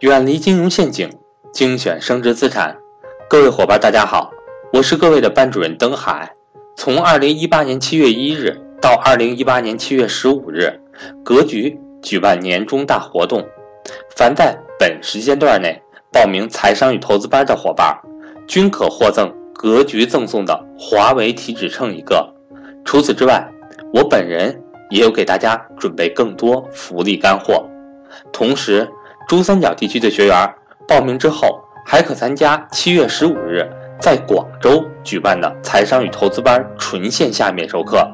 远离金融陷阱，精选升值资产。各位伙伴，大家好，我是各位的班主任登海。从二零一八年七月一日到二零一八年七月十五日，格局举办年终大活动，凡在本时间段内报名财商与投资班的伙伴，均可获赠格局赠送的华为体脂秤一个。除此之外，我本人也有给大家准备更多福利干货。同时，珠三角地区的学员报名之后，还可参加七月十五日在广州举办的财商与投资班纯线下面授课，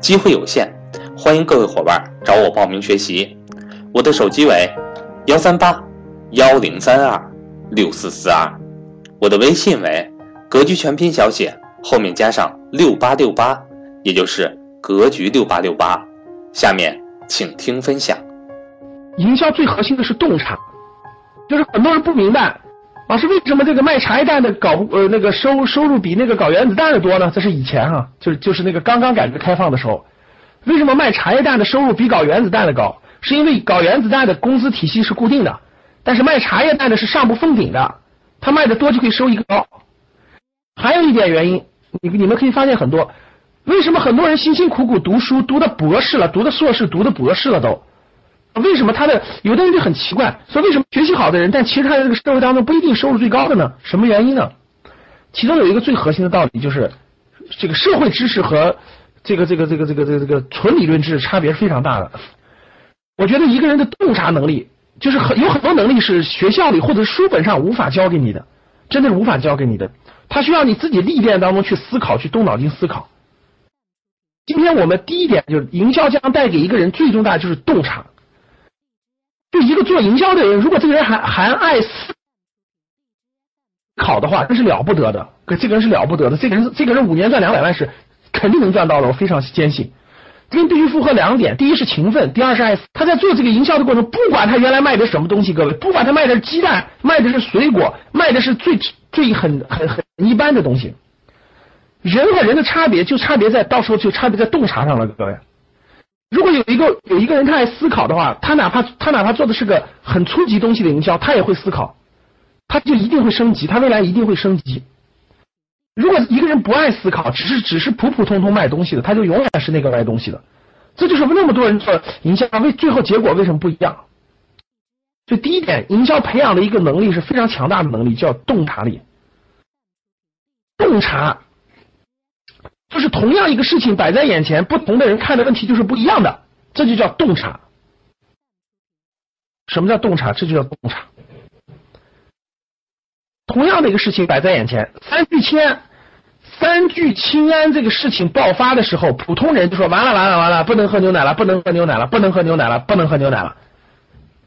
机会有限，欢迎各位伙伴找我报名学习。我的手机为幺三八幺零三二六四四二，我的微信为格局全拼小写后面加上六八六八，也就是格局六八六八。下面请听分享。营销最核心的是洞察，就是很多人不明白，老师为什么这个卖茶叶蛋的搞呃那个收收入比那个搞原子弹的多呢？这是以前哈，就是就是那个刚刚改革开放的时候，为什么卖茶叶蛋的收入比搞原子弹的高？是因为搞原子弹的工资体系是固定的，但是卖茶叶蛋的是上不封顶的，他卖的多就可以收一个高。还有一点原因，你你们可以发现很多，为什么很多人辛辛苦苦读书，读的博士了，读的硕士，读的博士了都？为什么他的有的人就很奇怪，说为什么学习好的人，但其实他在这个社会当中不一定收入最高的呢？什么原因呢？其中有一个最核心的道理就是，这个社会知识和这个这个这个这个这个这个纯理论知识差别是非常大的。我觉得一个人的洞察能力，就是很有很多能力是学校里或者书本上无法教给你的，真的是无法教给你的。他需要你自己历练当中去思考，去动脑筋思考。今天我们第一点就是营销将带给一个人最重大的就是洞察。做营销的人，如果这个人还还爱思考的话，那是了不得的。可这个人是了不得的，这个人这个人五年赚两百万是肯定能赚到的，我非常坚信。这人必须符合两点：第一是勤奋，第二是爱思。他在做这个营销的过程，不管他原来卖的什么东西，各位，不管他卖的是鸡蛋，卖的是水果，卖的是最最很很很一般的东西，人和人的差别就差别在到时候就差别在洞察上了，各位。如果有一个有一个人他爱思考的话，他哪怕他哪怕做的是个很初级东西的营销，他也会思考，他就一定会升级，他未来一定会升级。如果一个人不爱思考，只是只是普普通通卖东西的，他就永远是那个卖东西的。这就是那么多人做营销，为最后结果为什么不一样？所以第一点，营销培养的一个能力是非常强大的能力，叫洞察力。洞察。就是同样一个事情摆在眼前，不同的人看的问题就是不一样的，这就叫洞察。什么叫洞察？这就叫洞察。同样的一个事情摆在眼前，三聚氰胺，三聚氰胺这个事情爆发的时候，普通人就说完了完了完了，不能喝牛奶了，不能喝牛奶了，不能喝牛奶了，不能喝牛奶了，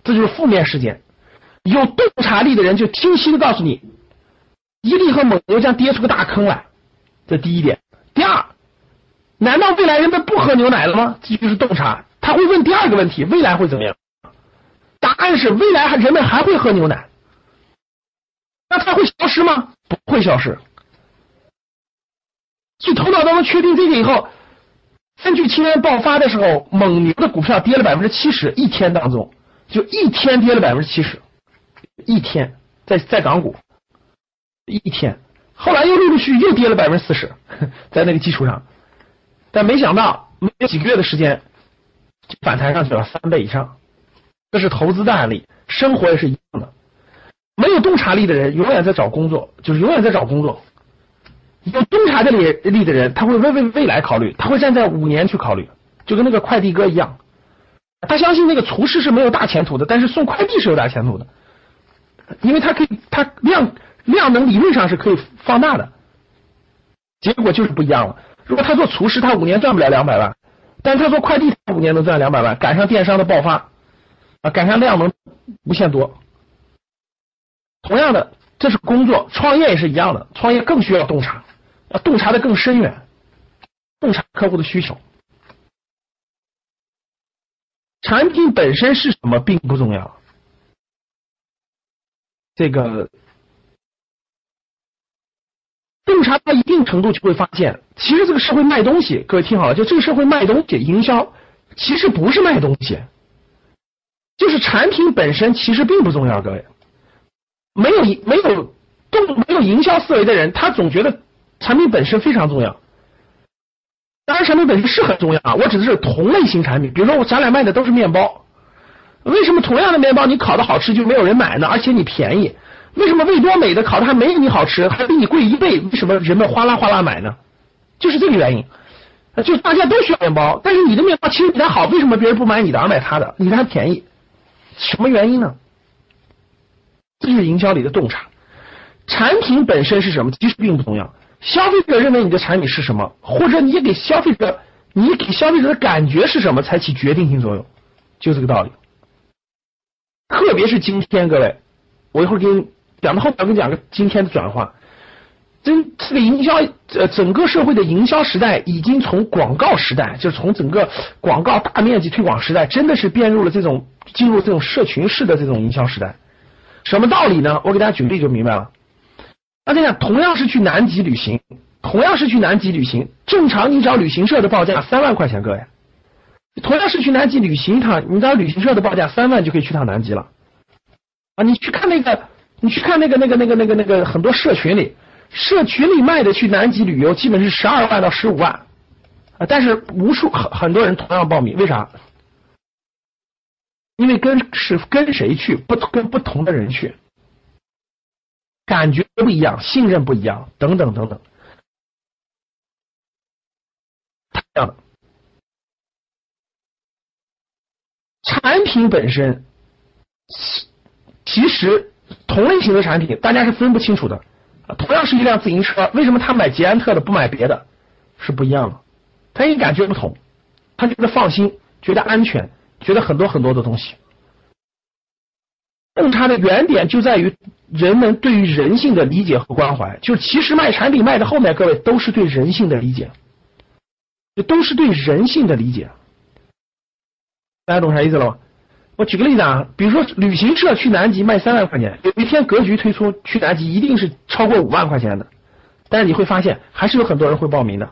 这就是负面事件。有洞察力的人就清晰的告诉你，伊利和蒙牛将跌出个大坑来，这第一点。第二，难道未来人们不喝牛奶了吗？这就是洞察。他会问第二个问题：未来会怎么样？答案是未来还人们还会喝牛奶。那它会消失吗？不会消失。所以头脑当中确定这个以后，三聚氰胺爆发的时候，蒙牛的股票跌了百分之七十，一天当中就一天跌了百分之七十，一天在在港股一天。后来又陆陆续续又跌了百分之四十，在那个基础上，但没想到没有几个月的时间就反弹上去了三倍以上。这是投资的案例，生活也是一样的。没有洞察力的人永远在找工作，就是永远在找工作。有洞察力力的人，他会为为未来考虑，他会站在五年去考虑，就跟那个快递哥一样。他相信那个厨师是没有大前途的，但是送快递是有大前途的，因为他可以他量。量能理论上是可以放大的，结果就是不一样了。如果他做厨师，他五年赚不了两百万，但他做快递，他五年能赚两百万，赶上电商的爆发啊，赶上量能无限多。同样的，这是工作，创业也是一样的，创业更需要洞察，要洞察的更深远，洞察客户的需求。产品本身是什么并不重要，这个。洞察到一定程度，就会发现，其实这个社会卖东西，各位听好了，就这个社会卖东西，营销其实不是卖东西，就是产品本身其实并不重要，各位，没有没有动没有营销思维的人，他总觉得产品本身非常重要。当然，产品本身是很重要啊，我指的是同类型产品，比如说我咱俩卖的都是面包，为什么同样的面包你烤的好吃就没有人买呢？而且你便宜，为什么味多美的烤的还没你好吃，还比你贵一倍？为什么人们哗啦哗啦买呢？就是这个原因。就大家都需要面包，但是你的面包其实比他好，为什么别人不买你的而买他的？你的还便宜，什么原因呢？这就是营销里的洞察。产品本身是什么，其实并不重要。消费者认为你的产品是什么，或者你给消费者，你给消费者的感觉是什么，才起决定性作用，就这个道理。特别是今天，各位，我一会儿给你讲到后面，我给你讲个今天的转化。真这个营销，呃，整个社会的营销时代已经从广告时代，就是从整个广告大面积推广时代，真的是变入了这种进入这种社群式的这种营销时代。什么道理呢？我给大家举例就明白了。大家看，同样是去南极旅行，同样是去南极旅行，正常你找旅行社的报价三万块钱，各位。同样是去南极旅行一趟，你找旅行社的报价三万就可以去趟南极了。啊，你去看那个，你去看那个那个那个那个那个很多社群里。社群里卖的去南极旅游，基本是十二万到十五万啊，但是无数很很多人同样报名，为啥？因为跟是跟谁去，不跟不同的人去，感觉不一样，信任不一样，等等等等，这样的产品本身，其实同类型的产品，大家是分不清楚的。同样是一辆自行车，为什么他买捷安特的不买别的？是不一样的，他因感觉不同，他觉得放心，觉得安全，觉得很多很多的东西。洞察的原点就在于人们对于人性的理解和关怀，就其实卖产品卖的后面，各位都是对人性的理解，这都是对人性的理解。大家懂啥意思了吗？我举个例子啊，比如说旅行社去南极卖三万块钱，有一天格局推出去南极一定是超过五万块钱的，但是你会发现还是有很多人会报名的，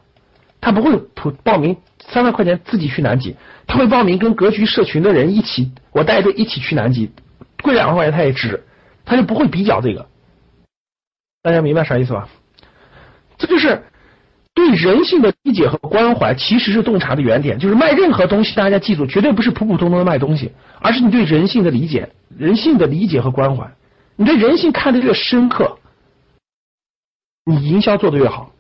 他不会报报名三万块钱自己去南极，他会报名跟格局社群的人一起，我带队一起去南极，贵两万块钱他也值，他就不会比较这个，大家明白啥意思吧？这就是。对人性的理解和关怀，其实是洞察的原点。就是卖任何东西，大家记住，绝对不是普普通通的卖东西，而是你对人性的理解、人性的理解和关怀。你对人性看得越深刻，你营销做的越好。